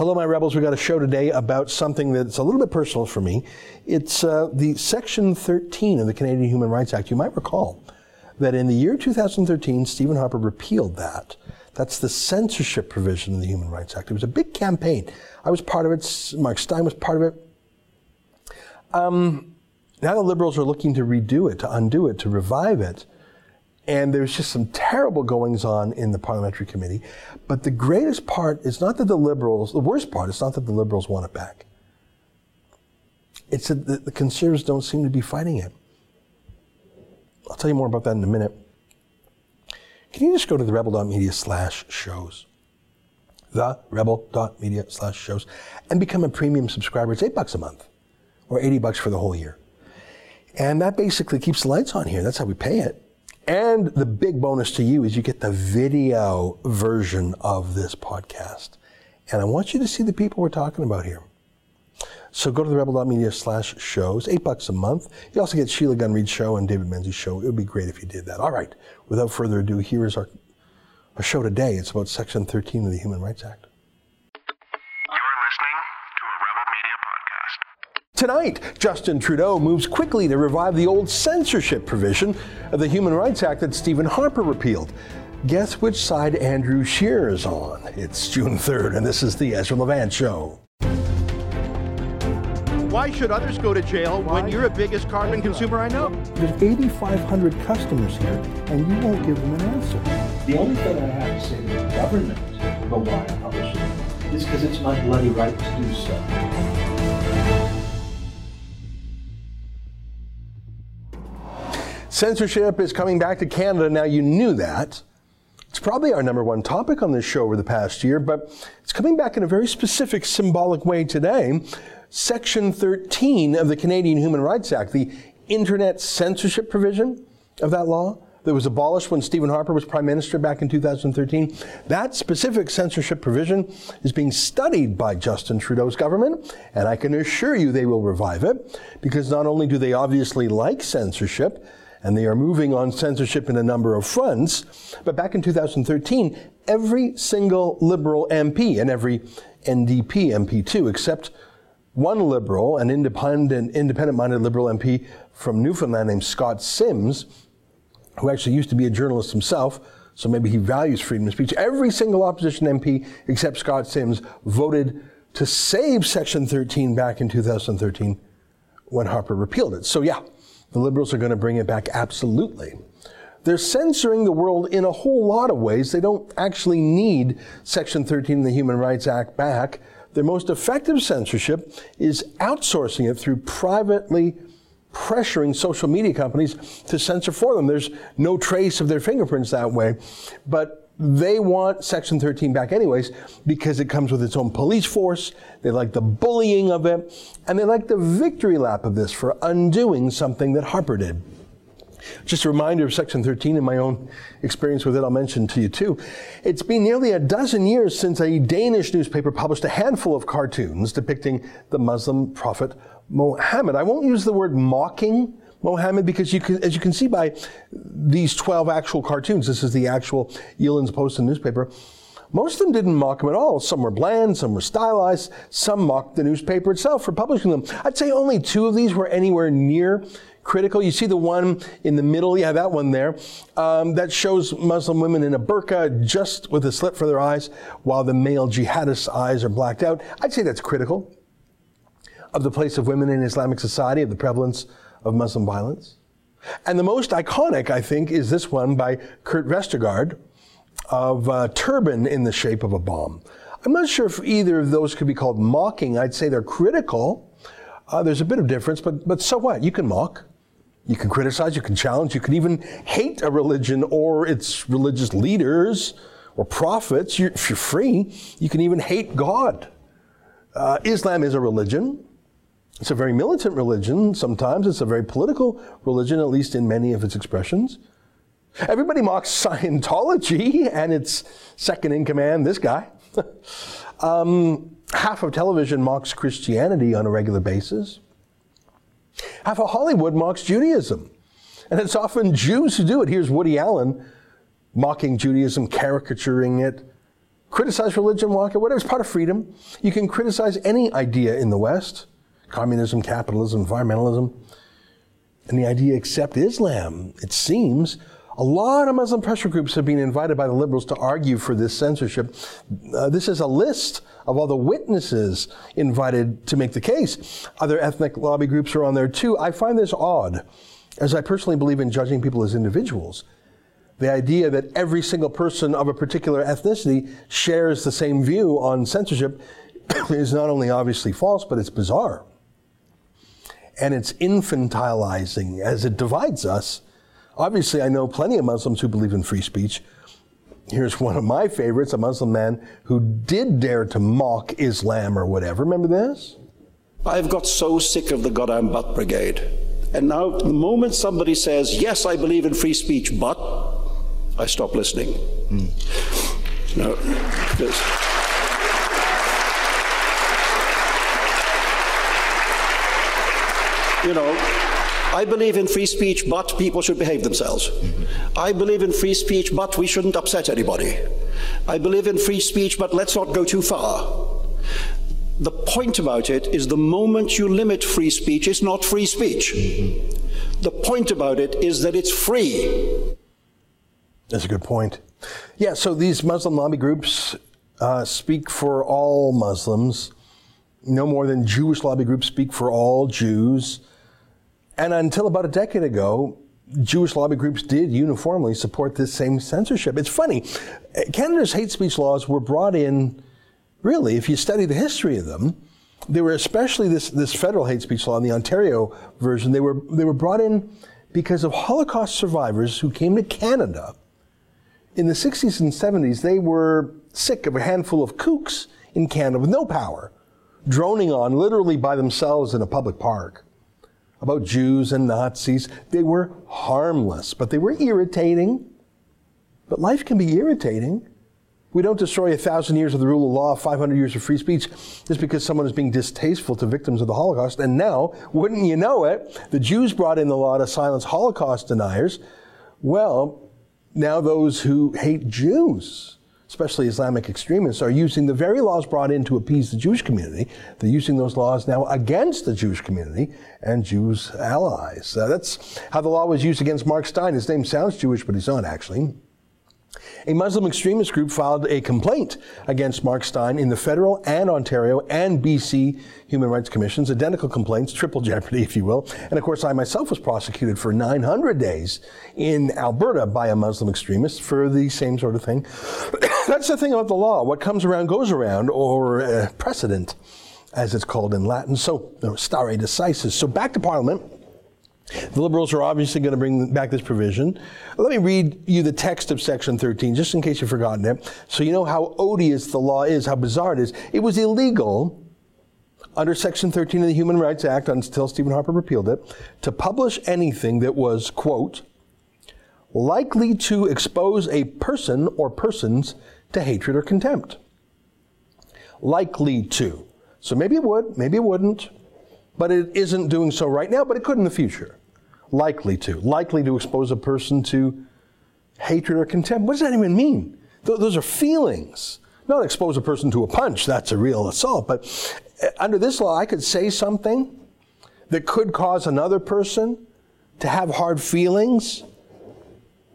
Hello, my rebels. We've got a show today about something that's a little bit personal for me. It's uh, the Section 13 of the Canadian Human Rights Act. You might recall that in the year 2013, Stephen Harper repealed that. That's the censorship provision in the Human Rights Act. It was a big campaign. I was part of it. Mark Steyn was part of it. Um, now the Liberals are looking to redo it, to undo it, to revive it. And there's just some terrible goings on in the parliamentary committee. But the greatest part is not that the Liberals, the worst part is not that the Liberals want it back. It's that the, the Conservatives don't seem to be fighting it. I'll tell you more about that in a minute. Can you just go to the rebel.media slash shows? The rebel.media slash shows and become a premium subscriber. It's eight bucks a month or 80 bucks for the whole year. And that basically keeps the lights on here. That's how we pay it. And the big bonus to you is you get the video version of this podcast. And I want you to see the people we're talking about here. So go to the rebel.media slash shows, eight bucks a month. You also get Sheila Gunn show and David Menzies' show. It would be great if you did that. All right, without further ado, here is our, our show today. It's about Section 13 of the Human Rights Act. Tonight, Justin Trudeau moves quickly to revive the old censorship provision of the Human Rights Act that Stephen Harper repealed. Guess which side Andrew Scheer is on? It's June 3rd, and this is the Ezra Levant Show. Why should others go to jail Why? when you're the biggest carbon consumer I know? There's 8,500 customers here, and you won't give them an answer. The only thing I have to say to the government about why I publish it is because it's my bloody right to do so. Censorship is coming back to Canada. Now, you knew that. It's probably our number one topic on this show over the past year, but it's coming back in a very specific, symbolic way today. Section 13 of the Canadian Human Rights Act, the internet censorship provision of that law that was abolished when Stephen Harper was Prime Minister back in 2013. That specific censorship provision is being studied by Justin Trudeau's government, and I can assure you they will revive it because not only do they obviously like censorship, and they are moving on censorship in a number of fronts. But back in 2013, every single Liberal MP and every NDP MP too, except one Liberal, an independent, independent-minded Liberal MP from Newfoundland named Scott Simms, who actually used to be a journalist himself, so maybe he values freedom of speech. Every single opposition MP except Scott Simms voted to save Section 13 back in 2013 when Harper repealed it. So yeah, the liberals are going to bring it back absolutely. They're censoring the world in a whole lot of ways. They don't actually need Section 13 of the Human Rights Act back. Their most effective censorship is outsourcing it through privately pressuring social media companies to censor for them. There's no trace of their fingerprints that way. But they want Section 13 back anyways because it comes with its own police force. They like the bullying of it, and they like the victory lap of this for undoing something that Harper did. Just a reminder of Section 13 and my own experience with it, I'll mention to you too. It's been nearly a dozen years since a Danish newspaper published a handful of cartoons depicting the Muslim prophet Mohammed. I won't use the word mocking Mohammed because you can, as you can see by these 12 actual cartoons, this is the actual Jyllands-Posten newspaper, most of them didn't mock him at all. Some were bland, some were stylized, some mocked the newspaper itself for publishing them. I'd say only two of these were anywhere near critical. You see the one in the middle, yeah, that one there, um, that shows Muslim women in a burqa just with a slit for their eyes, while the male jihadist's eyes are blacked out. I'd say that's critical of the place of women in Islamic society, of the prevalence of Muslim violence. And the most iconic, I think, is this one by Kurt Vestergaard of a turban in the shape of a bomb. I'm not sure if either of those could be called mocking. I'd say they're critical. Uh, there's a bit of difference, but, but so what? You can mock. You can criticize, you can challenge, you can even hate a religion or its religious leaders or prophets. You're, if you're free, you can even hate God. Uh, Islam is a religion. It's a very militant religion. Sometimes it's a very political religion, at least in many of its expressions. Everybody mocks Scientology and its second in command, this guy. um, half of television mocks Christianity on a regular basis. Half of Hollywood mocks Judaism. And it's often Jews who do it. Here's Woody Allen mocking Judaism, caricaturing it, criticize religion, walk it, whatever. It's part of freedom. You can criticize any idea in the West communism, capitalism, environmentalism. And the idea except Islam, it seems, a lot of Muslim pressure groups have been invited by the liberals to argue for this censorship. Uh, this is a list of all the witnesses invited to make the case. Other ethnic lobby groups are on there too. I find this odd, as I personally believe in judging people as individuals. The idea that every single person of a particular ethnicity shares the same view on censorship is not only obviously false, but it's bizarre. And it's infantilizing as it divides us. Obviously, I know plenty of Muslims who believe in free speech. Here's one of my favorites, a Muslim man who did dare to mock Islam or whatever. Remember this? I've got so sick of the Goddamn But Brigade. And now, the moment somebody says, Yes, I believe in free speech, but I stop listening. Mm. No. You know, I believe in free speech, but people should behave themselves. I believe in free speech, but we shouldn't upset anybody. I believe in free speech, but let's not go too far. The point about it is the moment you limit free speech, it's not free speech. The point about it is that it's free. That's a good point. Yeah, so these Muslim lobby groups uh, speak for all Muslims, no more than Jewish lobby groups speak for all Jews. And until about a decade ago, Jewish lobby groups did uniformly support this same censorship. It's funny, Canada's hate speech laws were brought in, really, if you study the history of them, they were especially this, this federal hate speech law in the Ontario version, they were, they were brought in because of Holocaust survivors who came to Canada. In the 60s and 70s, they were sick of a handful of kooks in Canada with no power, droning on literally by themselves in a public park about Jews and Nazis. They were harmless, but they were irritating. But life can be irritating. We don't destroy a thousand years of the rule of law, 500 years of free speech, just because someone is being distasteful to victims of the Holocaust. And now, wouldn't you know it, the Jews brought in the law to silence Holocaust deniers. Well, now those who hate Jews, especially Islamic extremists, are using the very laws brought in to appease the Jewish community. They're using those laws now against the Jewish community and Jews' allies. Uh, that's how the law was used against Mark Steyn. His name sounds Jewish, but he's not actually. A Muslim extremist group filed a complaint against Mark Steyn in the federal and Ontario and BC Human Rights Commissions, identical complaints, triple jeopardy, if you will. And of course, I myself was prosecuted for 900 days in Alberta by a Muslim extremist for the same sort of thing. That's the thing about the law. What comes around goes around, or uh, precedent, as it's called in Latin. So, stare decisis. So back to Parliament. The Liberals are obviously going to bring back this provision. Let me read you the text of Section 13, just in case you've forgotten it, so you know how odious the law is, how bizarre it is. It was illegal under Section 13 of the Human Rights Act, until Stephen Harper repealed it, to publish anything that was, quote, likely to expose a person or persons to hatred or contempt. Likely to. So maybe it would, maybe it wouldn't, but it isn't doing so right now, but it could in the future likely to, likely to expose a person to hatred or contempt. What does that even mean? Th- those are feelings. Not expose a person to a punch, that's a real assault, but uh, under this law, I could say something that could cause another person to have hard feelings.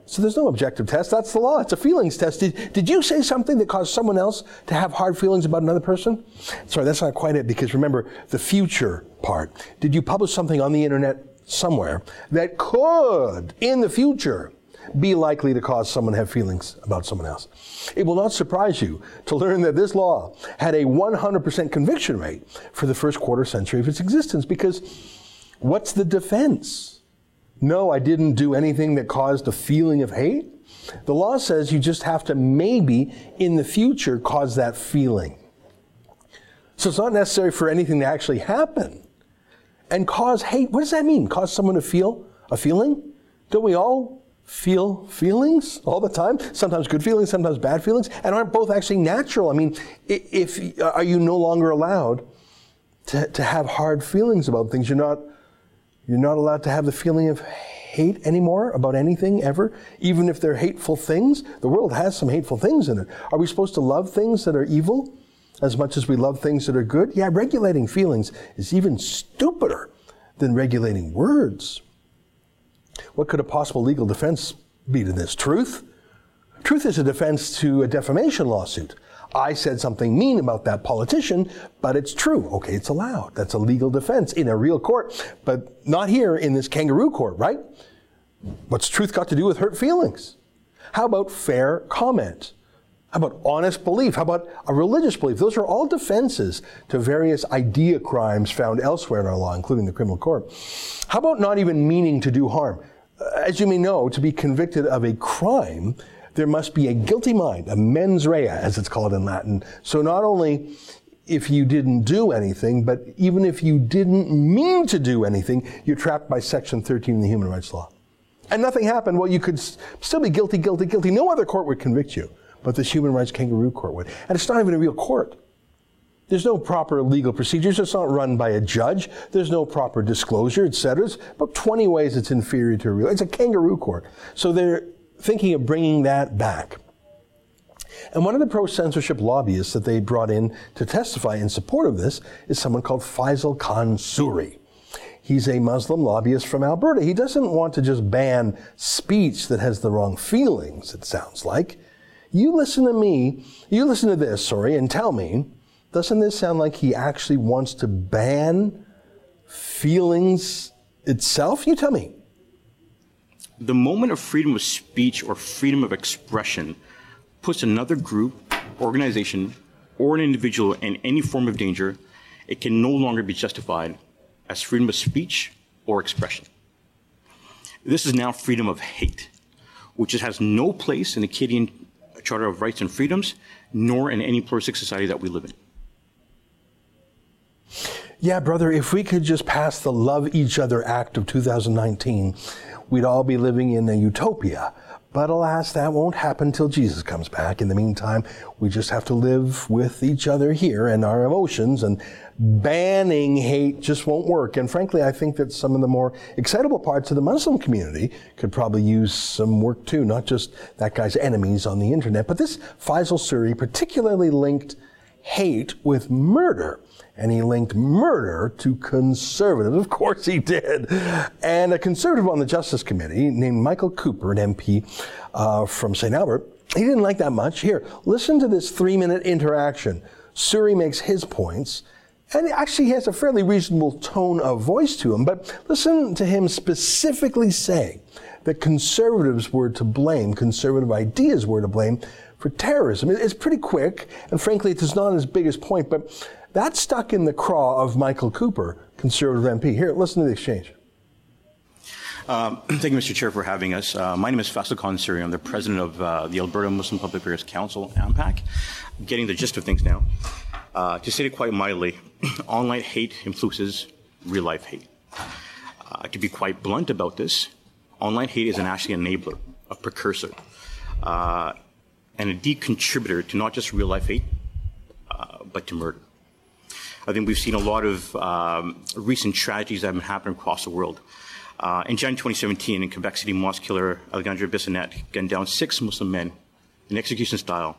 So there's no objective test. That's the law. It's a feelings test. Did, did you say something that caused someone else to have hard feelings about another person? Sorry, that's not quite it because remember the future part. Did you publish something on the internet somewhere that could, in the future, be likely to cause someone to have feelings about someone else. It will not surprise you to learn that this law had a 100% conviction rate for the first quarter century of its existence because what's the defense? No, I didn't do anything that caused a feeling of hate. The law says you just have to maybe in the future cause that feeling. So it's not necessary for anything to actually happen and cause hate. What does that mean? Cause someone to feel a feeling? Don't we all feel feelings all the time? Sometimes good feelings, sometimes bad feelings, and aren't both actually natural? I mean, if uh, are you no longer allowed to, to have hard feelings about things? You're not you're not allowed to have the feeling of hate anymore about anything ever, even if they're hateful things? The world has some hateful things in it. Are we supposed to love things that are evil as much as we love things that are good? Yeah, regulating feelings is even stupider than regulating words. What could a possible legal defense be to this? Truth? Truth is a defense to a defamation lawsuit. I said something mean about that politician, but it's true. Okay, it's allowed. That's a legal defense in a real court, but not here in this kangaroo court, right? What's truth got to do with hurt feelings? How about fair comment? How about honest belief? How about a religious belief? Those are all defenses to various idea crimes found elsewhere in our law, including the criminal court. How about not even meaning to do harm? Uh, as you may know, to be convicted of a crime, there must be a guilty mind, a mens rea, as it's called in Latin. So not only if you didn't do anything, but even if you didn't mean to do anything, you're trapped by Section 13 of the Human Rights Law. And nothing happened, well, you could still be guilty, guilty, guilty. No other court would convict you, but this Human Rights Kangaroo Court would. And it's not even a real court. There's no proper legal procedures. It's not run by a judge. There's no proper disclosure, etc. It's about 20 ways it's inferior to a real. It's a kangaroo court. So they're thinking of bringing that back. And one of the pro censorship lobbyists that they brought in to testify in support of this is someone called Faisal Khan Suri. He's a Muslim lobbyist from Alberta. He doesn't want to just ban speech that has the wrong feelings, it sounds like. You listen to me, you listen to this, sorry, and tell me, doesn't this sound like he actually wants to ban feelings itself? You tell me the moment of freedom of speech or freedom of expression puts another group, organization, or an individual in any form of danger, it can no longer be justified as freedom of speech or expression. This is now freedom of hate, which has no place in the Canadian Charter of Rights and Freedoms, nor in any pluralistic society that we live in. Yeah, brother, if we could just pass the Love Each Other Act of 2019, we'd all be living in a utopia. But alas, that won't happen till Jesus comes back. In the meantime, we just have to live with each other here and our emotions, and banning hate just won't work. And frankly, I think that some of the more excitable parts of the Muslim community could probably use some work too, not just that guy's enemies on the internet. But this Faisal Suri particularly linked hate with murder and he linked murder to conservatives. Of course he did. And a conservative on the Justice Committee named Michael Cooper, an MP uh, from St. Albert, he didn't like that much. Here, listen to this three minute interaction. Suri makes his points, and actually he has a fairly reasonable tone of voice to him, but listen to him specifically say that conservatives were to blame, conservative ideas were to blame for terrorism. It's pretty quick, and frankly, it's not his biggest point, but that stuck in the craw of Michael Cooper, Conservative MP. Here, listen to the exchange. Um, thank you, Mr. Chair, for having us. Uh, my name is Faisal Khan Suri. I'm the president of uh, the Alberta Muslim Public Affairs Council, AMPAC. I'm getting the gist of things now. Uh, to say it quite mildly, online hate influences real life hate. Uh, to be quite blunt about this, online hate is an actually enabler, a precursor, uh, and a deep contributor to not just real life hate, uh, but to murder. I think we've seen a lot of um, recent tragedies that have been happening across the world. Uh, in January 2017, in Quebec City, mosque killer Alexandre Bissonnette gunned down six Muslim men in execution style,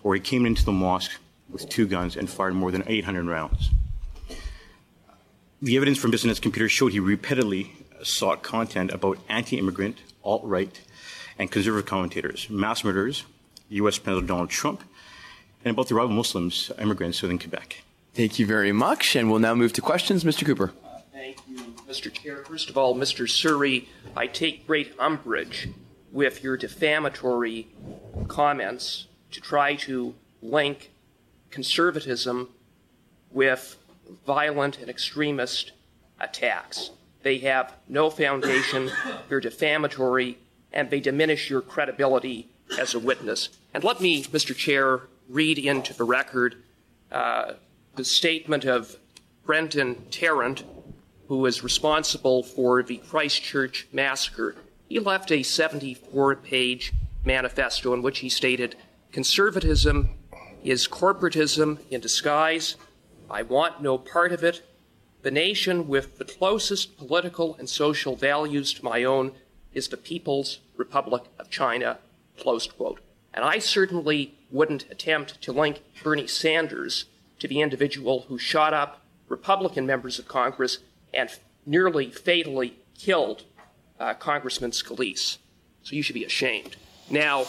where he came into the mosque with two guns and fired more than 800 rounds. The evidence from Bissonnette's computer showed he repeatedly sought content about anti-immigrant, alt-right, and conservative commentators, mass murderers, U.S. President Donald Trump, and about the arrival of Muslims, immigrants within Quebec. Thank you very much. And we'll now move to questions. Mr. Cooper. Uh, thank you, Mr. Chair. First of all, Mr. Suri, I take great umbrage with your defamatory comments to try to link conservatism with violent and extremist attacks. They have no foundation, they're defamatory, and they diminish your credibility as a witness. And let me, Mr. Chair, read into the record uh, the statement of Brenton Tarrant, who was responsible for the Christchurch massacre. He left a 74 page manifesto in which he stated conservatism is corporatism in disguise. I want no part of it. The nation with the closest political and social values to my own is the People's Republic of China, closed quote. And I certainly wouldn't attempt to link Bernie Sanders to the individual who shot up Republican members of Congress and nearly fatally killed uh, Congressman Scalise. So you should be ashamed. Now,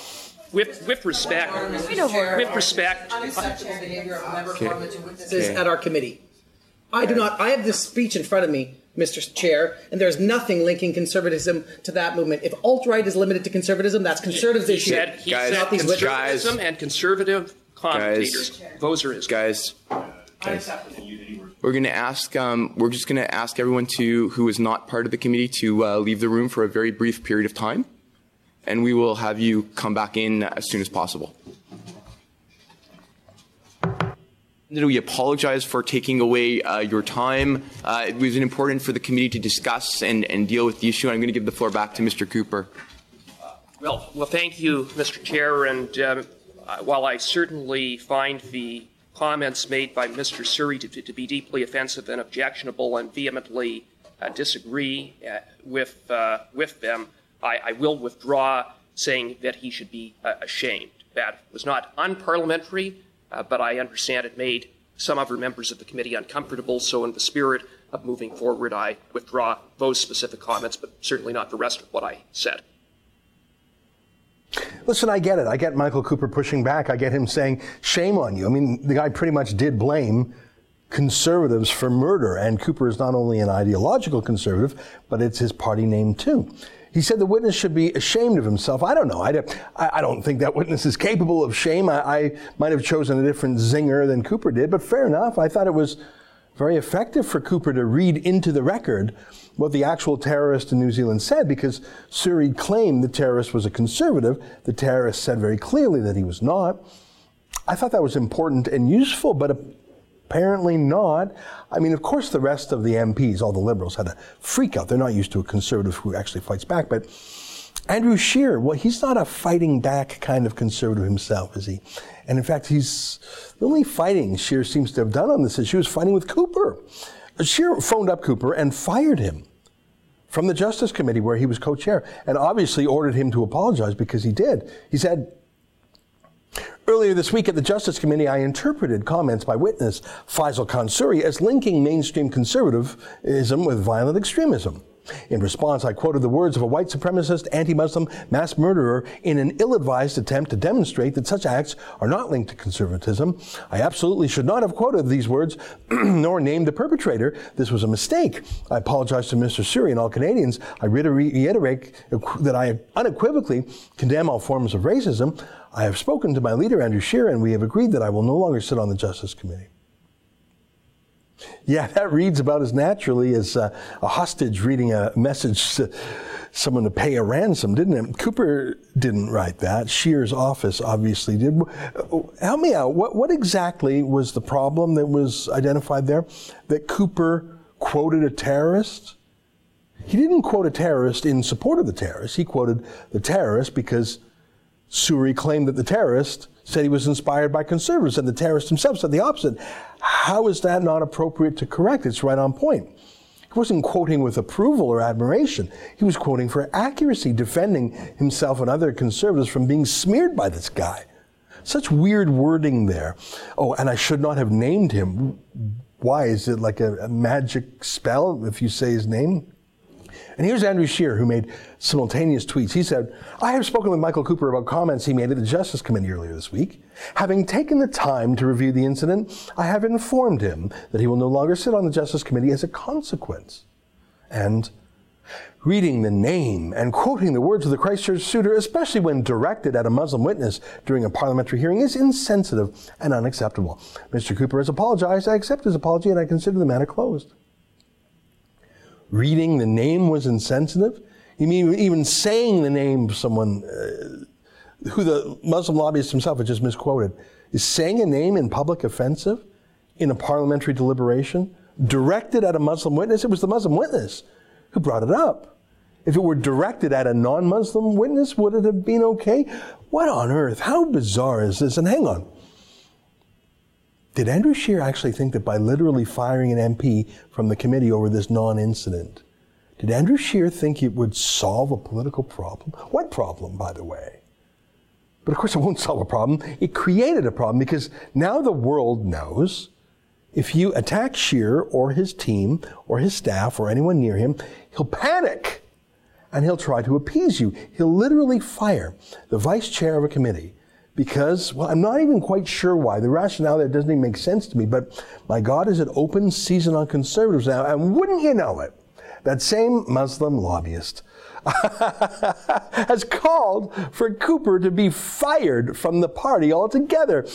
with, with respect, with respect, unacceptable behavior of a member of parliament to witnesses at our committee. I do not. I have this speech in front of me, Mr. Chair, and there's nothing linking conservatism to that movement. If alt right is limited to conservatism, that's conservatives' he issue. said, he Guys, said these conservatism Guys. and conservative commentators. Those are his. Guys, guys, we're going to ask. Um, we're just going to ask everyone to who is not part of the committee to uh, leave the room for a very brief period of time, and we will have you come back in as soon as possible. We apologize for taking away uh, your time. Uh, it was important for the committee to discuss and, and deal with the issue. I'm going to give the floor back to Mr. Cooper. Well, well, thank you, Mr. Chair. And um, uh, while I certainly find the comments made by Mr. Suri to, to, to be deeply offensive and objectionable, and vehemently uh, disagree uh, with uh, with them, I, I will withdraw saying that he should be uh, ashamed. That was not unparliamentary, uh, but I understand it made some other members of the committee uncomfortable. So, in the spirit of moving forward, I withdraw those specific comments, but certainly not the rest of what I said. Listen, I get it. I get Michael Cooper pushing back. I get him saying, shame on you. I mean, the guy pretty much did blame conservatives for murder. And Cooper is not only an ideological conservative, but it's his party name too. He said the witness should be ashamed of himself. I don't know. I don't, I don't think that witness is capable of shame. I, I might have chosen a different zinger than Cooper did, but fair enough. I thought it was very effective for Cooper to read into the record what the actual terrorist in New Zealand said because Suri claimed the terrorist was a conservative. The terrorist said very clearly that he was not. I thought that was important and useful, but apparently not. I mean, of course, the rest of the MPs, all the liberals, had a freak out. They're not used to a conservative who actually fights back. But Andrew Scheer, well, he's not a fighting back kind of conservative himself, is he? And in fact, he's the only fighting Scheer seems to have done on this issue is fighting with Cooper. Scheer phoned up Cooper and fired him from the Justice Committee where he was co-chair and obviously ordered him to apologize because he did. He said, Earlier this week at the Justice Committee, I interpreted comments by witness Faisal Khan Suri as linking mainstream conservatism with violent extremism. In response, I quoted the words of a white supremacist, anti-Muslim mass murderer in an ill-advised attempt to demonstrate that such acts are not linked to conservatism. I absolutely should not have quoted these words, nor named the perpetrator. This was a mistake. I apologize to Mr. Suri and all Canadians. I reiterate that I unequivocally condemn all forms of racism. I have spoken to my leader, Andrew Scheer, and we have agreed that I will no longer sit on the Justice Committee. Yeah, that reads about as naturally as uh, a hostage reading a message to someone to pay a ransom, didn't it? Cooper didn't write that. Scheer's office obviously did. Help me out. What, what exactly was the problem that was identified there? That Cooper quoted a terrorist? He didn't quote a terrorist in support of the terrorist. He quoted the terrorist because Suri claimed that the terrorist said he was inspired by conservatives, and the terrorist himself said the opposite. How is that not appropriate to correct? It's right on point. He wasn't quoting with approval or admiration. He was quoting for accuracy, defending himself and other conservatives from being smeared by this guy. Such weird wording there. Oh, and I should not have named him. Why? Is it like a, a magic spell if you say his name? And here's Andrew Scheer, who made simultaneous tweets. He said, I have spoken with Michael Cooper about comments he made at the Justice Committee earlier this week. Having taken the time to review the incident, I have informed him that he will no longer sit on the Justice Committee as a consequence. And reading the name and quoting the words of the Christchurch shooter, especially when directed at a Muslim witness during a parliamentary hearing, is insensitive and unacceptable. Mr. Cooper has apologized. I accept his apology and I consider the matter closed reading the name was insensitive? You mean even saying the name of someone uh, who the Muslim lobbyist himself had just misquoted? Is saying a name in public offensive in a parliamentary deliberation directed at a Muslim witness? It was the Muslim witness who brought it up. If it were directed at a non Muslim witness, would it have been okay? What on earth? How bizarre is this? And hang on. Did Andrew Scheer actually think that by literally firing an MP from the committee over this non incident, Did Andrew Scheer think it would solve a political problem? What problem, by the way? But of course, it won't solve a problem. It created a problem because now the world knows if you attack Scheer or his team or his staff or anyone near him, he'll panic and he'll try to appease you. He'll literally fire the vice chair of a committee because, well, I'm not even quite sure why. The rationale there doesn't even make sense to me, but my God, is an open season on conservatives now. And wouldn't you know it, that same Muslim lobbyist has called for Cooper to be fired from the party altogether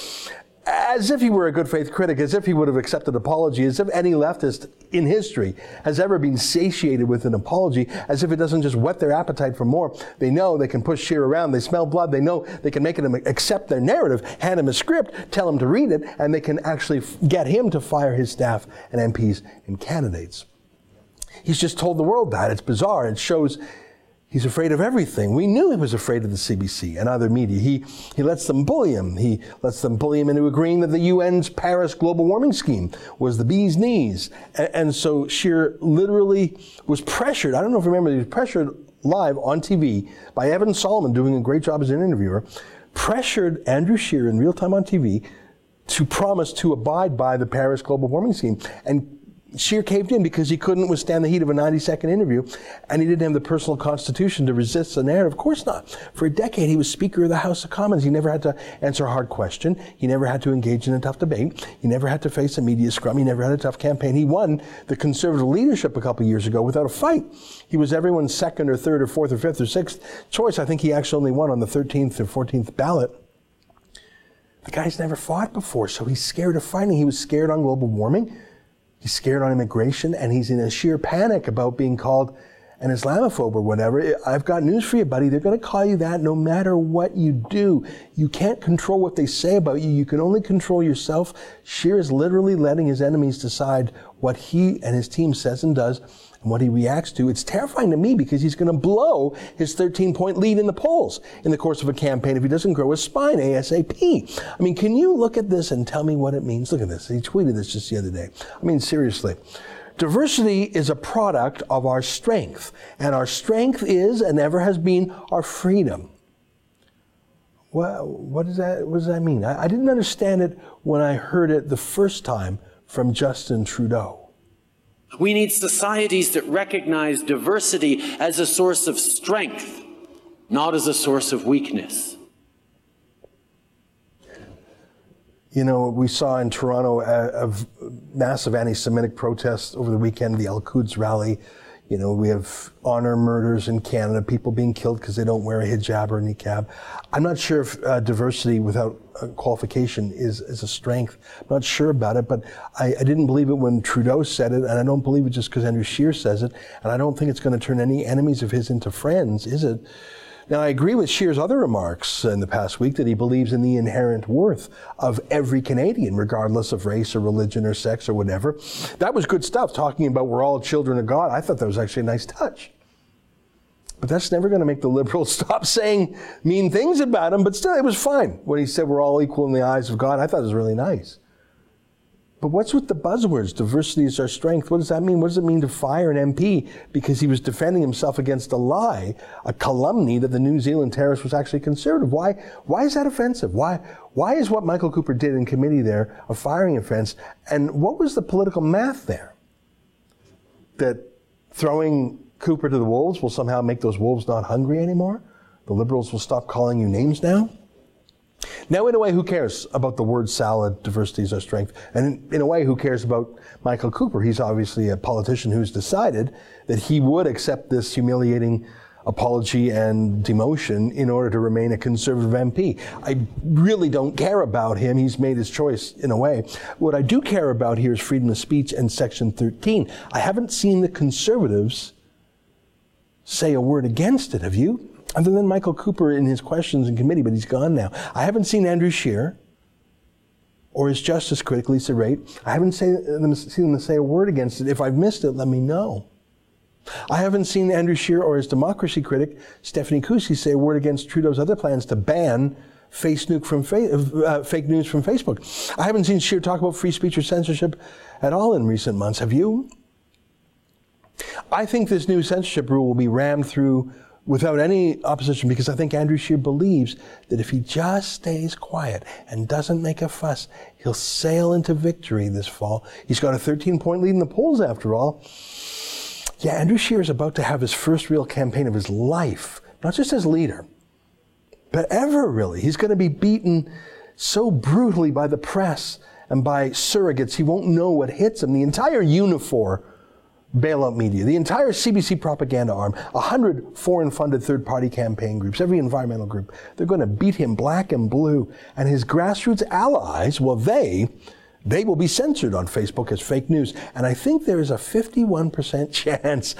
as if he were a good faith critic, as if he would have accepted apology, as if any leftist in history has ever been satiated with an apology, as if it doesn't just whet their appetite for more. They know they can push Scheer around, they smell blood, they know they can make him accept their narrative, hand him a script, tell him to read it, and they can actually get him to fire his staff and MPs and candidates. He's just told the world that. It's bizarre. It shows He's afraid of everything. We knew he was afraid of the CBC and other media. He, he lets them bully him. He lets them bully him into agreeing that the UN's Paris global warming scheme was the bee's knees. And, so Scheer literally was pressured. I don't know if you remember, he was pressured live on TV by Evan Solomon doing a great job as an interviewer, pressured Andrew Scheer in real time on TV to promise to abide by the Paris global warming scheme. And Scheer caved in because he couldn't withstand the heat of a 90 second interview and he didn't have the personal constitution to resist the narrative. Of course not. For a decade, he was Speaker of the House of Commons. He never had to answer a hard question. He never had to engage in a tough debate. He never had to face a media scrum. He never had a tough campaign. He won the conservative leadership a couple years ago without a fight. He was everyone's second or third or fourth or fifth or sixth choice. I think he actually only won on the 13th or 14th ballot. The guy's never fought before, so he's scared of fighting. He was scared on global warming. He's scared on immigration and he's in a sheer panic about being called an Islamophobe or whatever. I've got news for you, buddy. They're going to call you that no matter what you do. You can't control what they say about you. You can only control yourself. Scheer is literally letting his enemies decide what he and his team says and does and what he reacts to. It's terrifying to me because he's going to blow his 13 point lead in the polls in the course of a campaign if he doesn't grow his spine ASAP. I mean, can you look at this and tell me what it means? Look at this. He tweeted this just the other day. I mean, seriously. Diversity is a product of our strength, and our strength is and ever has been our freedom. Well, what does that, what does that mean? I, I didn't understand it when I heard it the first time from Justin Trudeau. We need societies that recognize diversity as a source of strength, not as a source of weakness. You know, we saw in Toronto a, a massive anti Semitic protests over the weekend, the Al Quds rally. You know, we have honor murders in Canada, people being killed because they don't wear a hijab or a niqab. I'm not sure if uh, diversity without qualification is, is a strength. I'm not sure about it, but I, I, didn't believe it when Trudeau said it, and I don't believe it just because Andrew Scheer says it, and I don't think it's going to turn any enemies of his into friends, is it? Now, I agree with Scheer's other remarks in the past week that he believes in the inherent worth of every Canadian, regardless of race or religion or sex or whatever. That was good stuff, talking about we're all children of God. I thought that was actually a nice touch. But that's never going to make the liberals stop saying mean things about him. But still, it was fine when he said we're all equal in the eyes of God. I thought it was really nice. But what's with the buzzwords? Diversity is our strength. What does that mean? What does it mean to fire an MP because he was defending himself against a lie, a calumny that the New Zealand terrorist was actually conservative? Why, why is that offensive? Why, why is what Michael Cooper did in committee there a firing offense? And what was the political math there? That throwing Cooper to the Wolves will somehow make those Wolves not hungry anymore? The Liberals will stop calling you names now? Now, in a way, who cares about the word salad, diversity is our strength? And in, a way, who cares about Michael Cooper? He's obviously a politician who's decided that he would accept this humiliating apology and demotion in order to remain a conservative MP. I really don't care about him. He's made his choice in a way. What I do care about here is freedom of speech and Section 13. I haven't seen the conservatives say a word against it, have you? Other than Michael Cooper in his questions in committee, but he's gone now. I haven't seen Andrew Scheer or his justice critic, Lisa Raitt. I haven't seen them, seen them say a word against it. If I've missed it, let me know. I haven't seen Andrew Scheer or his democracy critic, Stephanie Kusie, say a word against Trudeau's other plans to ban face from fa- uh, fake news from Facebook. I haven't seen Scheer talk about free speech or censorship at all in recent months. Have you? I think this new censorship rule will be rammed through without any opposition because I think Andrew Scheer believes that if he just stays quiet and doesn't make a fuss, he'll sail into victory this fall. He's got a 13 point lead in the polls after all. Yeah, Andrew Scheer is about to have his first real campaign of his life, not just as leader, but ever really. He's going to be beaten so brutally by the press and by surrogates, he won't know what hits him. The entire Unifor bailout media, the entire CBC propaganda arm, a hundred foreign funded third party campaign groups, every environmental group, they're going to beat him black and blue. And his grassroots allies, well, they, they will be censored on Facebook as fake news. And I think there is a 51% chance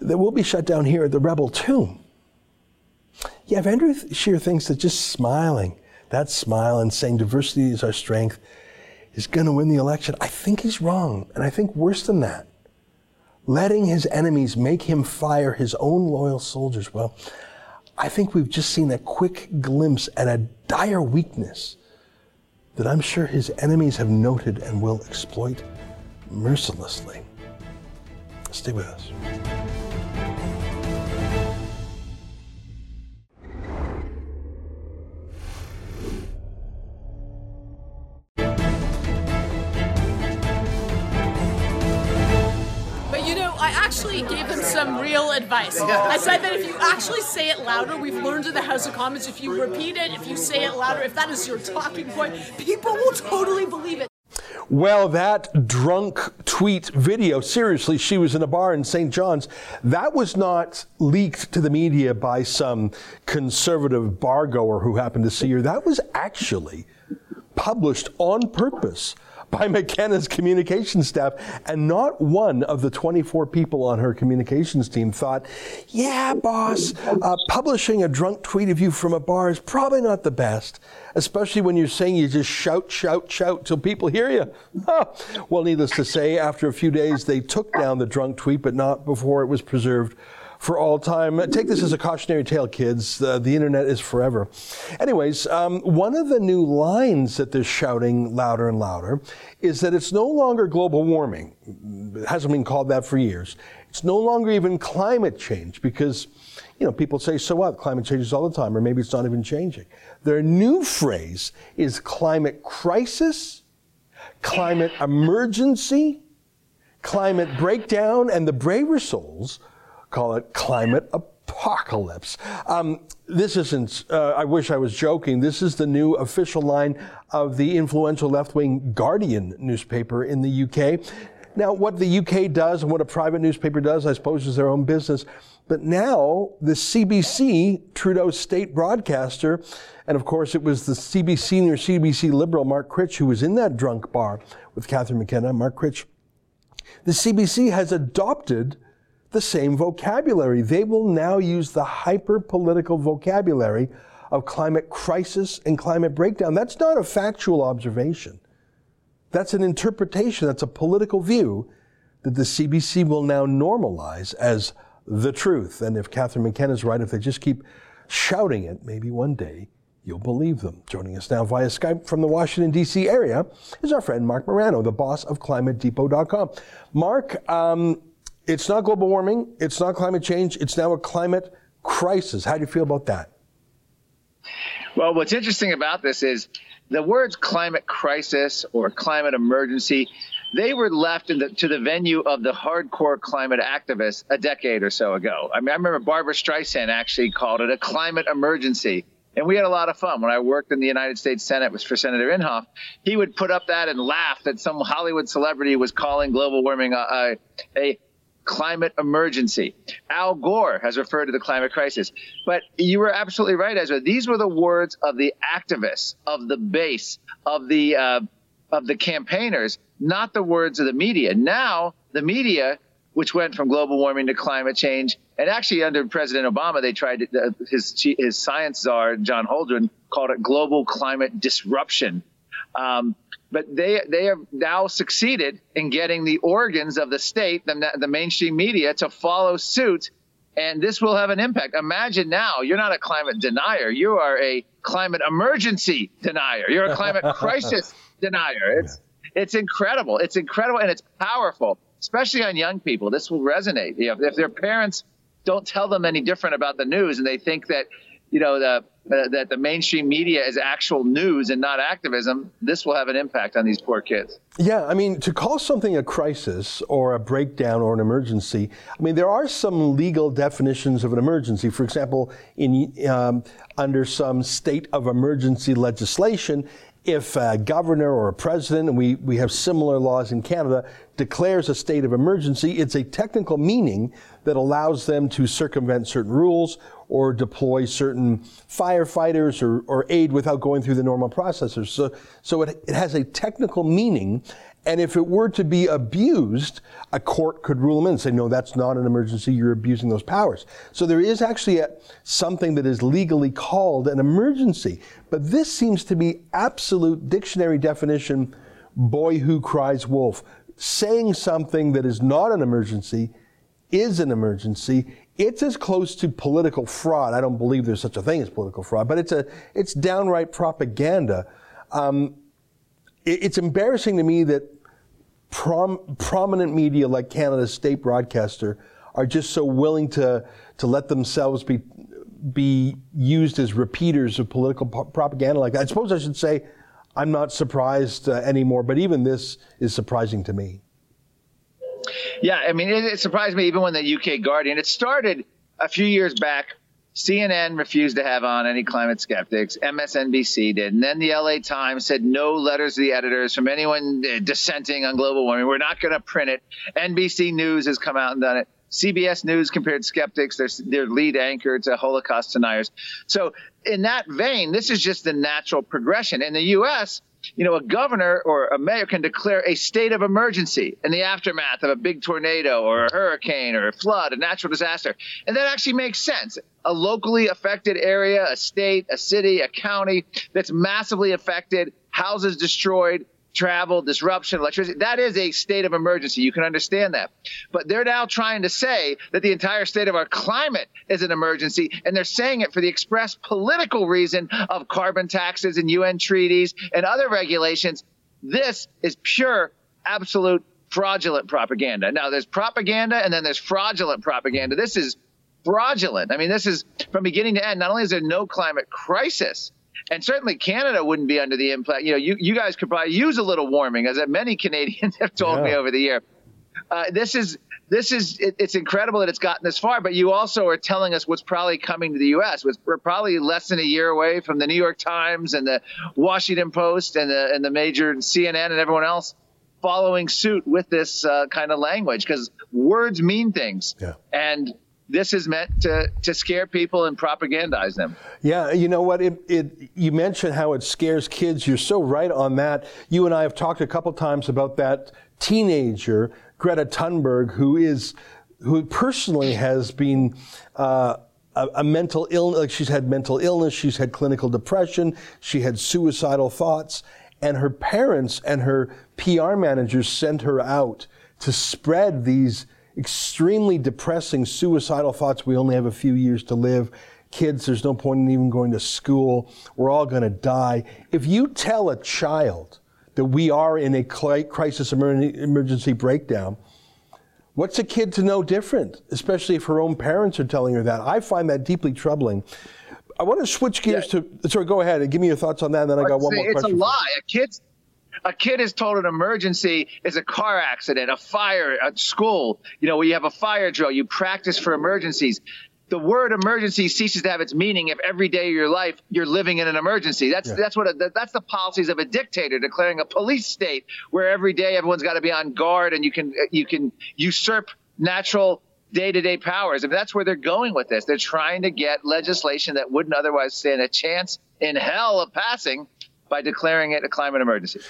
that we'll be shut down here at the Rebel too. Yeah, if Andrew Scheer thinks that just smiling, that smile and saying diversity is our strength is going to win the election, I think he's wrong. And I think worse than that letting his enemies make him fire his own loyal soldiers. Well, I think we've just seen a quick glimpse at a dire weakness that I'm sure his enemies have noted and will exploit mercilessly. Stay with us. Actually gave them some real advice. I said that if you actually say it louder, we've learned in the House of Commons, if you repeat it, if you say it louder, if that is your talking point, people will totally believe it. Well, that drunk tweet video, seriously, she was in a bar in St. John's, that was not leaked to the media by some conservative bar goer who happened to see her. That was actually published on purpose by McKenna's communications staff, and not one of the 24 people on her communications team thought, yeah, boss, uh, publishing a drunk tweet of you from a bar is probably not the best, especially when you're saying you just shout, shout, shout till people hear you. well, needless to say, after a few days, they took down the drunk tweet, but not before it was preserved for all time. Take this as a cautionary tale, kids. Uh, the internet is forever. Anyways, um, one of the new lines that they're shouting louder and louder is that it's no longer global warming. It hasn't been called that for years. It's no longer even climate change because, you know, people say, so what? Climate changes all the time, or maybe it's not even changing. Their new phrase is climate crisis, climate emergency, climate breakdown, and the braver souls call it climate apocalypse. Um, this isn't, uh, I wish I was joking. This is the new official line of the influential left wing Guardian newspaper in the UK. Now, what the UK does and what a private newspaper does, I suppose, is their own business. But now, the CBC, Trudeau's state broadcaster, and of course, it was the CBC senior CBC liberal Mark Critch who was in that drunk bar with Catherine McKenna. Mark Critch. The CBC has adopted the same vocabulary. They will now use the hyper political vocabulary of climate crisis and climate breakdown. That's not a factual observation. That's an interpretation, that's a political view that the CBC will now normalize as the truth. And if Catherine McKenna is right, if they just keep shouting it, maybe one day you'll believe them. Joining us now via Skype from the Washington, D.C. area is our friend Marc Morano, the boss of ClimateDepot.com. Mark, um, it's not global warming. It's not climate change. It's now a climate crisis. How do you feel about that? Well, what's interesting about this is the words climate crisis or climate emergency, they were left the, to the venue of the hardcore climate activists a decade or so ago. I mean, I remember Barbra Streisand actually called it a climate emergency. And we had a lot of fun. When I worked in the United States Senate was for Senator Inhofe, he would put up that and laugh that some Hollywood celebrity was calling global warming a, a, a climate emergency. Al Gore has referred to the climate crisis. But you were absolutely right, Ezra. These were the words of the activists, of the base, of the uh, of the campaigners, not the words of the media. Now the media, which went from global warming to climate change, and actually under President Obama, they tried to, uh, his his science czar John Holdren called it global climate disruption. Um, but they they have now succeeded in getting the organs of the state, the, the mainstream media, to follow suit, and this will have an impact. Imagine now you're not a climate denier, you are a climate emergency denier, you're a climate crisis denier. It's it's incredible. It's incredible and it's powerful. especially on young people. This will resonate. You know, if their parents don't tell them any different about the news and they think that you know the that the mainstream media is actual news and not activism, this will have an impact on these poor kids. Yeah, I mean, to call something a crisis or a breakdown or an emergency, I mean, there are some legal definitions of an emergency. For example, in um, under some state of emergency legislation, if a governor or a president, and we, we have similar laws in Canada, declares a state of emergency, it's a technical meaning that allows them to circumvent certain rules or deploy certain firefighters or, or aid without going through the normal processes. So, so it, it has a technical meaning. And if it were to be abused, a court could rule them in and say, no, that's not an emergency, you're abusing those powers. So there is actually a, something that is legally called an emergency. But this seems to be absolute dictionary definition boy who cries wolf. Saying something that is not an emergency is an emergency. It's as close to political fraud. I don't believe there's such a thing as political fraud, but it's a it's downright propaganda. Um, it, it's embarrassing to me that prom, prominent media like Canada's state broadcaster are just so willing to to let themselves be be used as repeaters of political propaganda like that. I suppose I should say I'm not surprised uh, anymore, but even this is surprising to me. Yeah, I mean, it, it surprised me even when the UK Guardian, it started a few years back. CNN refused to have on any climate skeptics. MSNBC did. And then the LA Times said no letters to the editors from anyone uh, dissenting on global warming. We're not going to print it. NBC News has come out and done it. CBS News compared skeptics, their, their lead anchor to Holocaust deniers. So, in that vein, this is just the natural progression. In the U.S., you know, a governor or a mayor can declare a state of emergency in the aftermath of a big tornado or a hurricane or a flood, a natural disaster. And that actually makes sense. A locally affected area, a state, a city, a county that's massively affected, houses destroyed, travel, disruption, electricity. That is a state of emergency. You can understand that. But they're now trying to say that the entire state of our climate is an emergency, and they're saying it for the express political reason of carbon taxes and UN treaties and other regulations. This is pure, absolute fraudulent propaganda. Now, there's propaganda and then there's fraudulent propaganda. This is fraudulent. I mean, this is from beginning to end. Not only is there no climate crisis, and certainly Canada wouldn't be under the impact. You know, you, you guys could probably use a little warming, as many Canadians have told yeah. me over the year. Uh, this is this is it, it's incredible that it's gotten this far. But you also are telling us what's probably coming to the U.S. We're probably less than a year away from the New York Times and the Washington Post and the and the major CNN and everyone else following suit with this uh, kind of language because words mean things. Yeah. And this is meant to, to scare people and propagandize them. Yeah, you know what? It, it, you mentioned how it scares kids. You're so right on that. You and I have talked a couple times about that teenager, Greta Thunberg, who is who personally has been. Uh, a, a, mental illness, like she's had mental illness, she's had clinical depression, she had suicidal thoughts, and her parents and her PR managers sent her out to spread these extremely depressing, suicidal thoughts. We only have a few years to live. Kids, there's no point in even going to school. We're all going to die. If you tell a child that we are in a crisis emergency breakdown, what's a kid to know different, especially if her own parents are telling her that? I find that deeply troubling. I want to switch gears yeah. to. Sorry, go ahead and give me your thoughts on that, and then I got one more it's question. It's a lie. A kid's a kid is told an emergency is a car accident, a fire at school. You know, where you have a fire drill, you practice for emergencies. The word emergency ceases to have its meaning if every day of your life you're living in an emergency. That's yeah. that's what a, that's the policies of a dictator declaring a police state where every day everyone's got to be on guard and you can you can usurp natural day-to-day powers. I mean, that's where they're going with this. They're trying to get legislation that wouldn't otherwise stand a chance in hell of passing by declaring it a climate emergency.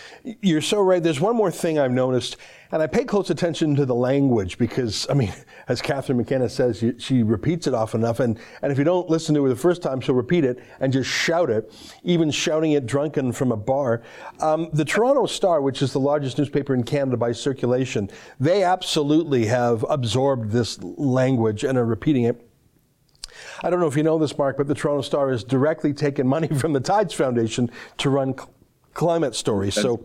You're so right. There's one more thing I've noticed, and I pay close attention to the language because, I mean, as Catherine McKenna says, she repeats it often enough. And, and if you don't listen to her the first time, she'll repeat it and just shout it, even shouting it drunken from a bar. Um, the Toronto Star, which is the largest newspaper in Canada by circulation, they absolutely have absorbed this language and are repeating it. I don't know if you know this, Marc, but the Toronto Star has directly taken money from the Tides Foundation to run cl- climate stories. So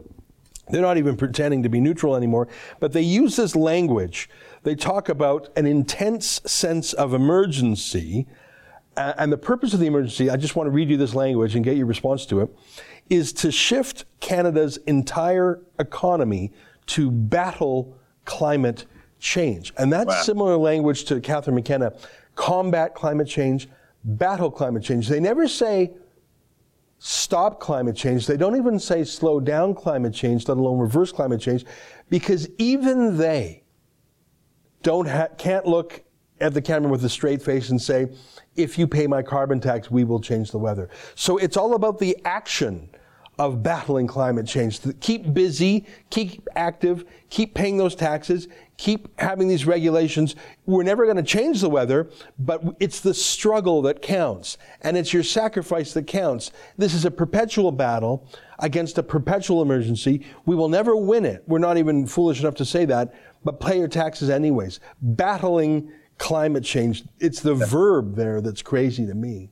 They're not even pretending to be neutral anymore, but they use this language. They talk about an intense sense of emergency. Uh, and the purpose of the emergency, I just want to read you this language and get your response to it, is to shift Canada's entire economy to battle climate change. And that's wow. similar language to Catherine McKenna combat climate change, battle climate change. They never say stop climate change. They don't even say slow down climate change, let alone reverse climate change, because even they don't ha- can't look at the camera with a straight face and say, if you pay my carbon tax, we will change the weather. So it's all about the action of battling climate change. Keep busy, keep active, keep paying those taxes, keep having these regulations. We're never going to change the weather, but it's the struggle that counts, and it's your sacrifice that counts. This is a perpetual battle against a perpetual emergency. We will never win it. We're not even foolish enough to say that, but pay your taxes anyways. Battling climate change, it's the verb there that's crazy to me.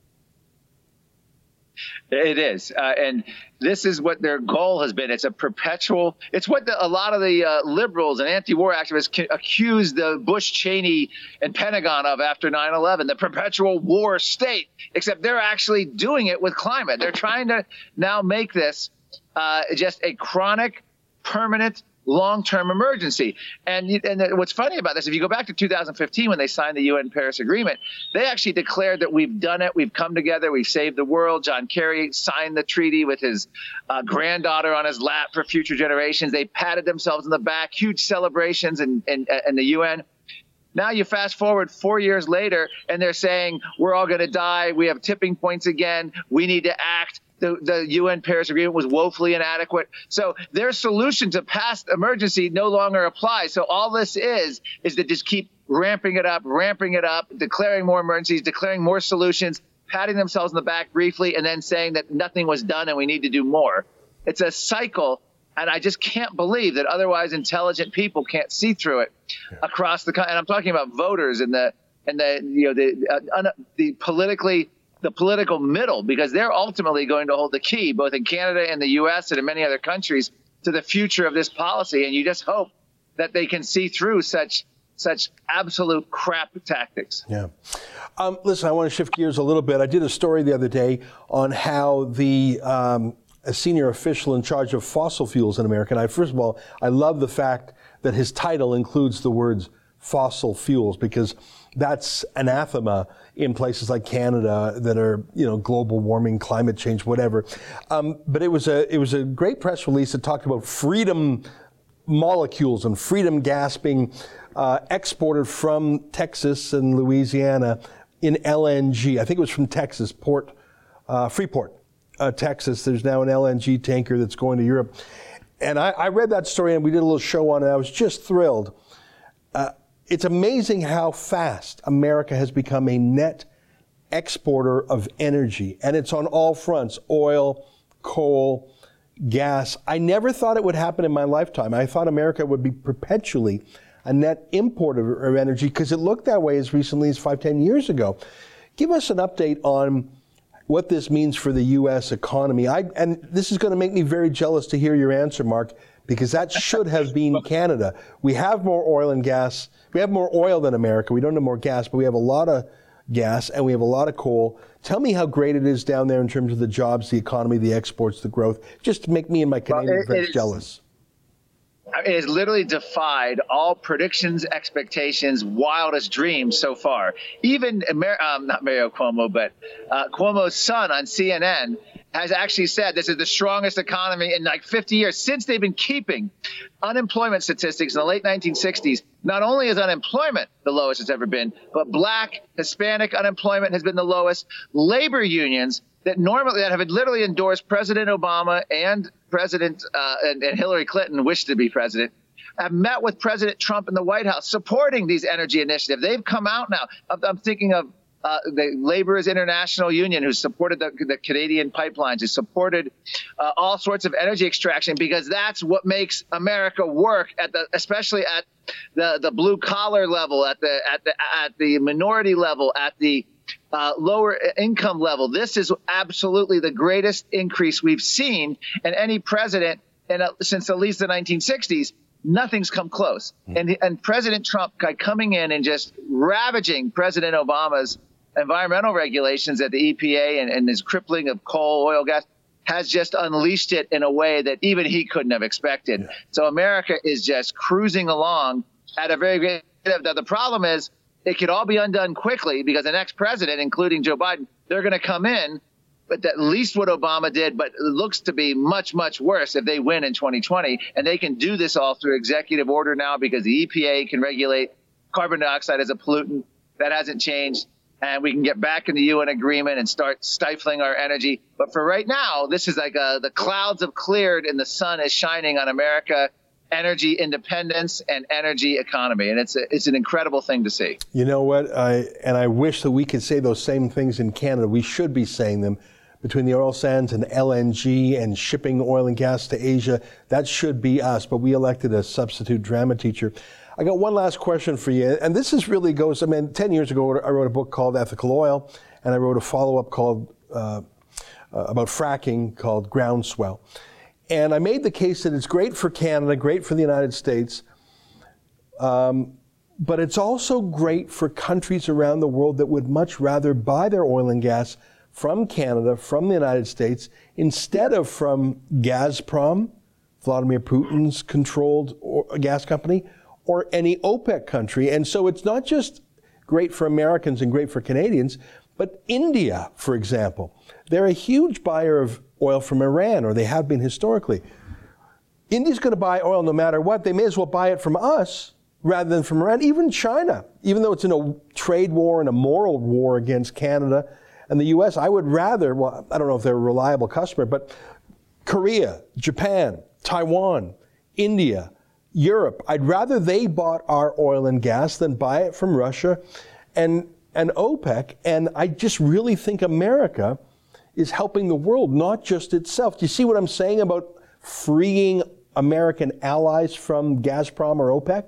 It is, uh, and this is what their goal has been. It's a perpetual. It's what the, a lot of the uh, liberals and anti-war activists accused the Bush, Cheney, and Pentagon of after 9/11, the perpetual war state. Except they're actually doing it with climate. They're trying to now make this uh, just a chronic, permanent long-term emergency. And and what's funny about this, if you go back to 2015 when they signed the UN Paris Agreement, they actually declared that we've done it, we've come together, we've saved the world. John Kerry signed the treaty with his uh, granddaughter on his lap for future generations. They patted themselves in the back, huge celebrations in, in, in the UN. Now you fast forward four years later, and they're saying we're all going to die. We have tipping points again. We need to act the, the UN Paris Agreement was woefully inadequate. So their solution to past emergency no longer applies. So all this is, is to just keep ramping it up, ramping it up, declaring more emergencies, declaring more solutions, patting themselves in the back briefly, and then saying that nothing was done and we need to do more. It's a cycle and I just can't believe that otherwise intelligent people can't see through it across the country. And I'm talking about voters and the and the you know the uh, un, the politically the political middle because they're ultimately going to hold the key, both in Canada and the U.S. and in many other countries, to the future of this policy. And you just hope that they can see through such such absolute crap tactics. Yeah. Um, listen, I want to shift gears a little bit. I did a story the other day on how the um, a senior official in charge of fossil fuels in America. And I, first of all, I love the fact that his title includes the words fossil fuels because that's anathema in places like Canada that are, you know, global warming, climate change, whatever. Um, but it was a it was a great press release that talked about freedom molecules and freedom gas being uh, exported from Texas and Louisiana in LNG. I think it was from Texas, Port uh, Freeport, uh, Texas. There's now an LNG tanker that's going to Europe. And I, I, read that story and we did a little show on it. I was just thrilled. It's amazing how fast America has become a net exporter of energy, and it's on all fronts oil, coal, gas. I never thought it would happen in my lifetime. I thought America would be perpetually a net importer of energy because it looked that way as recently as five, ten years ago. Give us an update on what this means for the U.S. economy. I, and this is going to make me very jealous to hear your answer, Marc, because that should have been Canada. We have more oil and gas we have more oil than America. We don't have more gas, but we have a lot of gas and we have a lot of coal. Tell me how great it is down there in terms of the jobs, the economy, the exports, the growth. Just to make me and my Canadian well, friends jealous. It has literally defied all predictions, expectations, wildest dreams so far. Even um, not Mario Cuomo, but uh, Cuomo's son on CNN has actually said this is the strongest economy in like 50 years since they've been keeping unemployment statistics in the late 1960s. Not only is unemployment the lowest it's ever been, but black, Hispanic unemployment has been the lowest. Labor unions that normally that have literally endorsed President Obama and President uh, and, and Hillary Clinton wish to be president have met with President Trump in the White House supporting these energy initiatives. They've come out now. I'm thinking of uh, the Laborers International Union, who supported the, the Canadian pipelines, who supported uh, all sorts of energy extraction, because that's what makes America work at the, especially at the the blue collar level, at the at the at the minority level, at the uh, lower income level. This is absolutely the greatest increase we've seen, in any president and uh, since at least the 1960s, nothing's come close. Mm. And and President Trump coming in and just ravaging President Obama's environmental regulations at the EPA and, and his crippling of coal, oil, gas has just unleashed it in a way that even he couldn't have expected. Yeah. So America is just cruising along at a very great. The problem is it could all be undone quickly because the next president, including Joe Biden, they're going to come in, but at least what Obama did, but it looks to be much, much worse if they win in 2020. And they can do this all through executive order now because the EPA can regulate carbon dioxide as a pollutant. That hasn't changed. And we can get back in the UN agreement and start stifling our energy. But for right now, this is like a, uh, the clouds have cleared and the sun is shining on America energy independence and energy economy. And it's, a, it's an incredible thing to see. You know what? I, and I wish that we could say those same things in Canada. We should be saying them between the oil sands and LNG and shipping oil and gas to Asia. That should be us, but we elected a substitute drama teacher. I got one last question for you, and this is really goes. I mean, ten years ago, I wrote a book called Ethical Oil, and I wrote a follow-up called uh, uh, about fracking called Groundswell. And I made the case that it's great for Canada, great for the United States, um, but it's also great for countries around the world that would much rather buy their oil and gas from Canada, from the United States, instead of from Gazprom, Vladimir Putin's controlled gas company, or any OPEC country. And so it's not just great for Americans and great for Canadians, but India, for example. They're a huge buyer of oil from Iran, or they have been historically. India's going to buy oil no matter what. They may as well buy it from us rather than from Iran. Even China, even though it's in a trade war and a moral war against Canada and the U.S., I would rather, well, I don't know if they're a reliable customer, but Korea, Japan, Taiwan, India, Europe, I'd rather they bought our oil and gas than buy it from Russia and, and OPEC. And I just really think America is helping the world, not just itself. Do you see what I'm saying about freeing American allies from Gazprom or OPEC?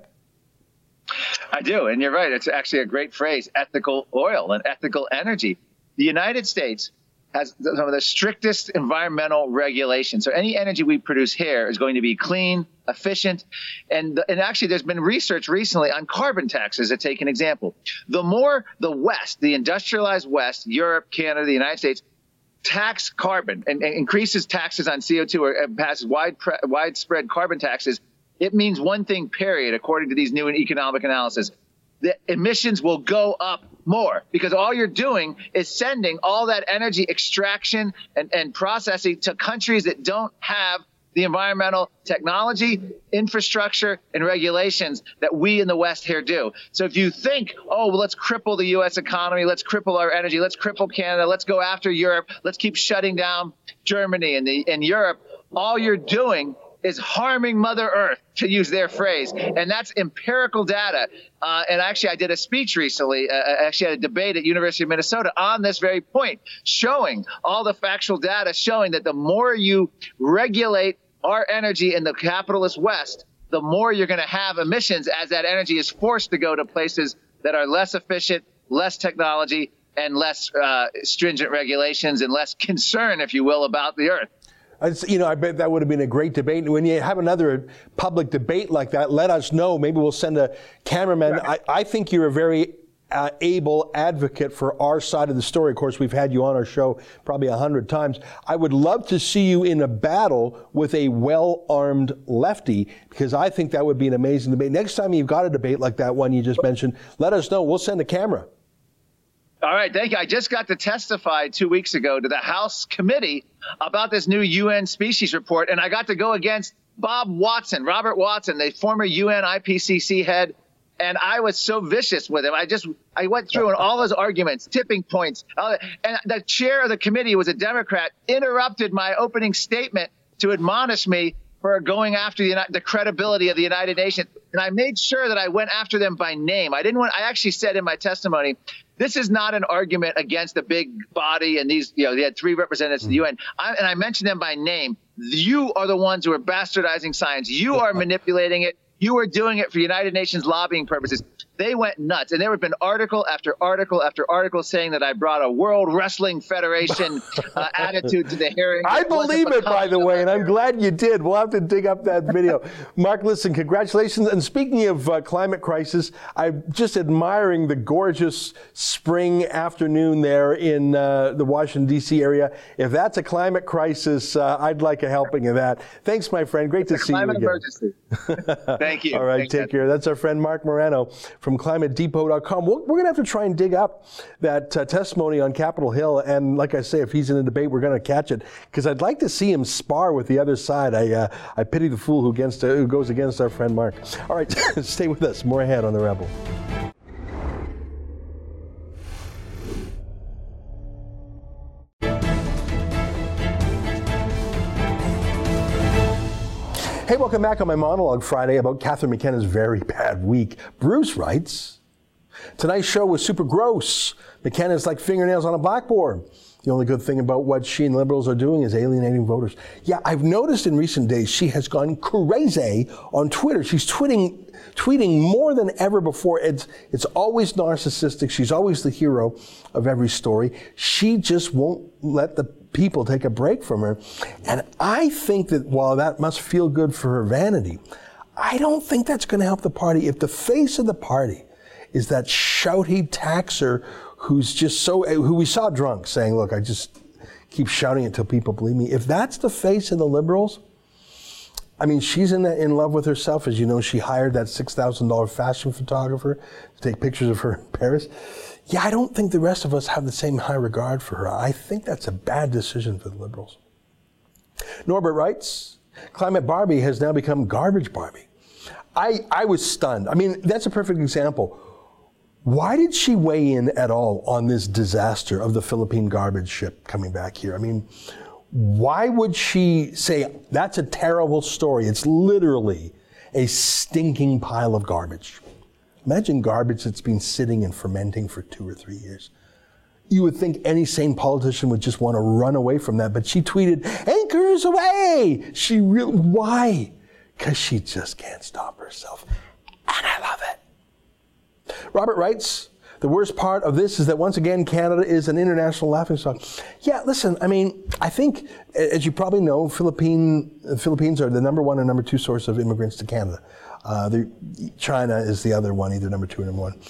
I do, and you're right. It's actually a great phrase ethical oil and ethical energy. The United States has some of the strictest environmental regulations. So any energy we produce here is going to be clean, efficient, and and actually there's been research recently on carbon taxes. To take an example, the more the West, the industrialized West, Europe, Canada, the United States tax carbon and, and increases taxes on CO2 or passes wide, widespread carbon taxes, it means one thing, period, according to these new economic analysis. The emissions will go up more because all you're doing is sending all that energy extraction and, and processing to countries that don't have the environmental technology, infrastructure, and regulations that we in the West here do. So if you think, oh, well, let's cripple the U.S. economy, let's cripple our energy, let's cripple Canada, let's go after Europe, let's keep shutting down Germany and, the, and Europe, all you're doing is harming Mother Earth, to use their phrase. And that's empirical data. Uh, and actually, I did a speech recently, uh, uh actually, had a debate at University of Minnesota on this very point, showing all the factual data showing that the more you regulate our energy in the capitalist West, the more you're going to have emissions as that energy is forced to go to places that are less efficient, less technology, and less uh, stringent regulations and less concern, if you will, about the earth. You know, I bet that would have been a great debate. When you have another public debate like that, let us know. Maybe we'll send a cameraman. Right. I, I think you're a very uh, able advocate for our side of the story. Of course, we've had you on our show probably a hundred times. I would love to see you in a battle with a well-armed lefty because I think that would be an amazing debate. Next time you've got a debate like that one you just mentioned, let us know. We'll send a camera. All right, thank you. I just got to testify two weeks ago to the House committee about this new UN species report, and I got to go against Bob Watson, Robert Watson, the former UN IPCC head and I was so vicious with him. I just I went through and all his arguments, tipping points, and the chair of the committee was a Democrat. Interrupted my opening statement to admonish me for going after the, the credibility of the United Nations, and I made sure that I went after them by name. I didn't want. I actually said in my testimony, this is not an argument against a big body and these. You know, they had three representatives of the hmm. UN, I, and I mentioned them by name. You are the ones who are bastardizing science. You are manipulating it. You are doing it for United Nations lobbying purposes. They went nuts. And there have been article after article after article saying that I brought a World Wrestling Federation uh, attitude to the hearing. I believe it, by the way, and I'm glad you did. We'll have to dig up that video. Marc, listen, congratulations. And speaking of uh, climate crisis, I'm just admiring the gorgeous spring afternoon there in uh, the Washington, D.C. area. If that's a climate crisis, uh, I'd like a helping of that. Thanks, my friend. Great it's to see you again. Emergency. Thank you. All right, Thanks, take care. That's our friend Marc Morano from climatedepot.com. We're, we're going to have to try and dig up that uh, testimony on Capitol Hill. And like I say, if he's in a debate, we're going to catch it because I'd like to see him spar with the other side. I, uh, I pity the fool who, against, uh, who goes against our friend Marc. All right, stay with us. More ahead on The Rebel. Hey, welcome back on my monologue Friday about Catherine McKenna's very bad week. Bruce writes, Tonight's show was super gross. McKenna's like fingernails on a blackboard. The only good thing about what she and liberals are doing is alienating voters. Yeah, I've noticed in recent days she has gone crazy on Twitter. She's tweeting tweeting more than ever before. It's it's always narcissistic. She's always the hero of every story. She just won't let the people take a break from her. And I think that while that must feel good for her vanity, I don't think that's going to help the party. If the face of the party is that shouty taxer who's just so, eh, who we saw drunk saying, look, I just keep shouting until people believe me. If that's the face of the liberals, I mean, she's in, that, in love with herself. As you know, she hired that $6,000 fashion photographer to take pictures of her in Paris. Yeah, I don't think the rest of us have the same high regard for her. I think that's a bad decision for the Liberals. Norbert writes, Climate Barbie has now become garbage Barbie. I, I was stunned. I mean, that's a perfect example. Why did she weigh in at all on this disaster of the Philippine garbage ship coming back here? I mean, why would she say that's a terrible story? It's literally a stinking pile of garbage. Imagine garbage that's been sitting and fermenting for two or three years. You would think any sane politician would just want to run away from that, but she tweeted, anchors away! She really, why? Because she just can't stop herself. And I love it. Robert writes, the worst part of this is that once again, Canada is an international laughingstock. Yeah, listen, I mean, I think, as you probably know, Philippine, Philippines are the number one and number two source of immigrants to Canada. Uh, China is the other one, either number two or number one.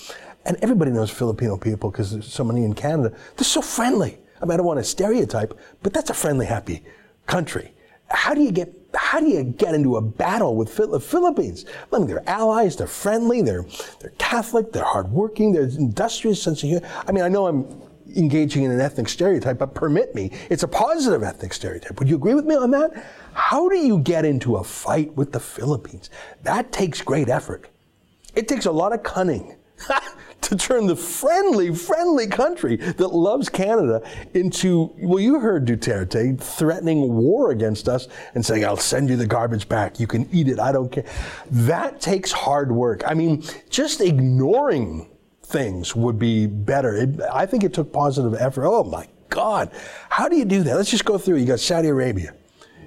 And everybody knows Filipino people because there's so many in Canada. They're so friendly. I mean, I don't want to stereotype, but that's a friendly, happy country. How do you get how do you get into a battle with the Philippines? I mean, they're allies, they're friendly, they're they're Catholic, they're hardworking, they're industrious, sense of humor. I mean, I know I'm engaging in an ethnic stereotype, but permit me, it's a positive ethnic stereotype. Would you agree with me on that? How do you get into a fight with the Philippines? That takes great effort. It takes a lot of cunning to turn the friendly, friendly country that loves Canada into, well, you heard Duterte threatening war against us and saying, I'll send you the garbage back. You can eat it. I don't care. That takes hard work. I mean, just ignoring things would be better. It, I think it took positive effort. Oh my God. How do you do that? Let's just go through. You got Saudi Arabia.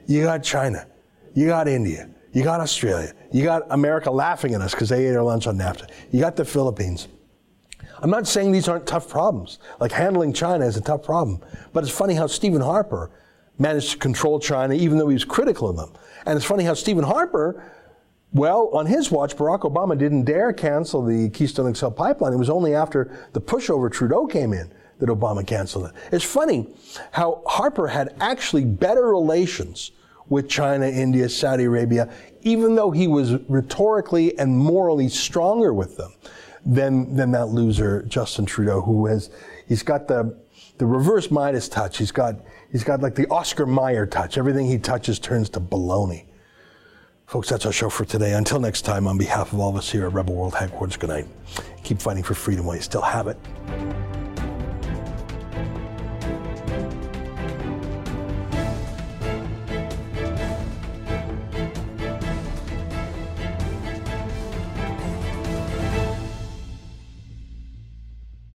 You got China. You got India. You got Australia. You got America laughing at us because they ate our lunch on NAFTA. You got the Philippines. I'm not saying these aren't tough problems. Like handling China is a tough problem. But it's funny how Stephen Harper managed to control China even though he was critical of them. And it's funny how Stephen Harper, well, on his watch, Barack Obama didn't dare cancel the Keystone XL pipeline. It was only after the pushover Trudeau came in that Obama canceled it. It's funny how Harper had actually better relations with China, India, Saudi Arabia, even though he was rhetorically and morally stronger with them than, than that loser, Justin Trudeau, who has, he's got the, the reverse Midas touch. He's got, he's got like the Oscar Mayer touch. Everything he touches turns to baloney. Folks, that's our show for today. Until next time, on behalf of all of us here at Rebel World Headquarters, good night. Keep fighting for freedom while you still have it.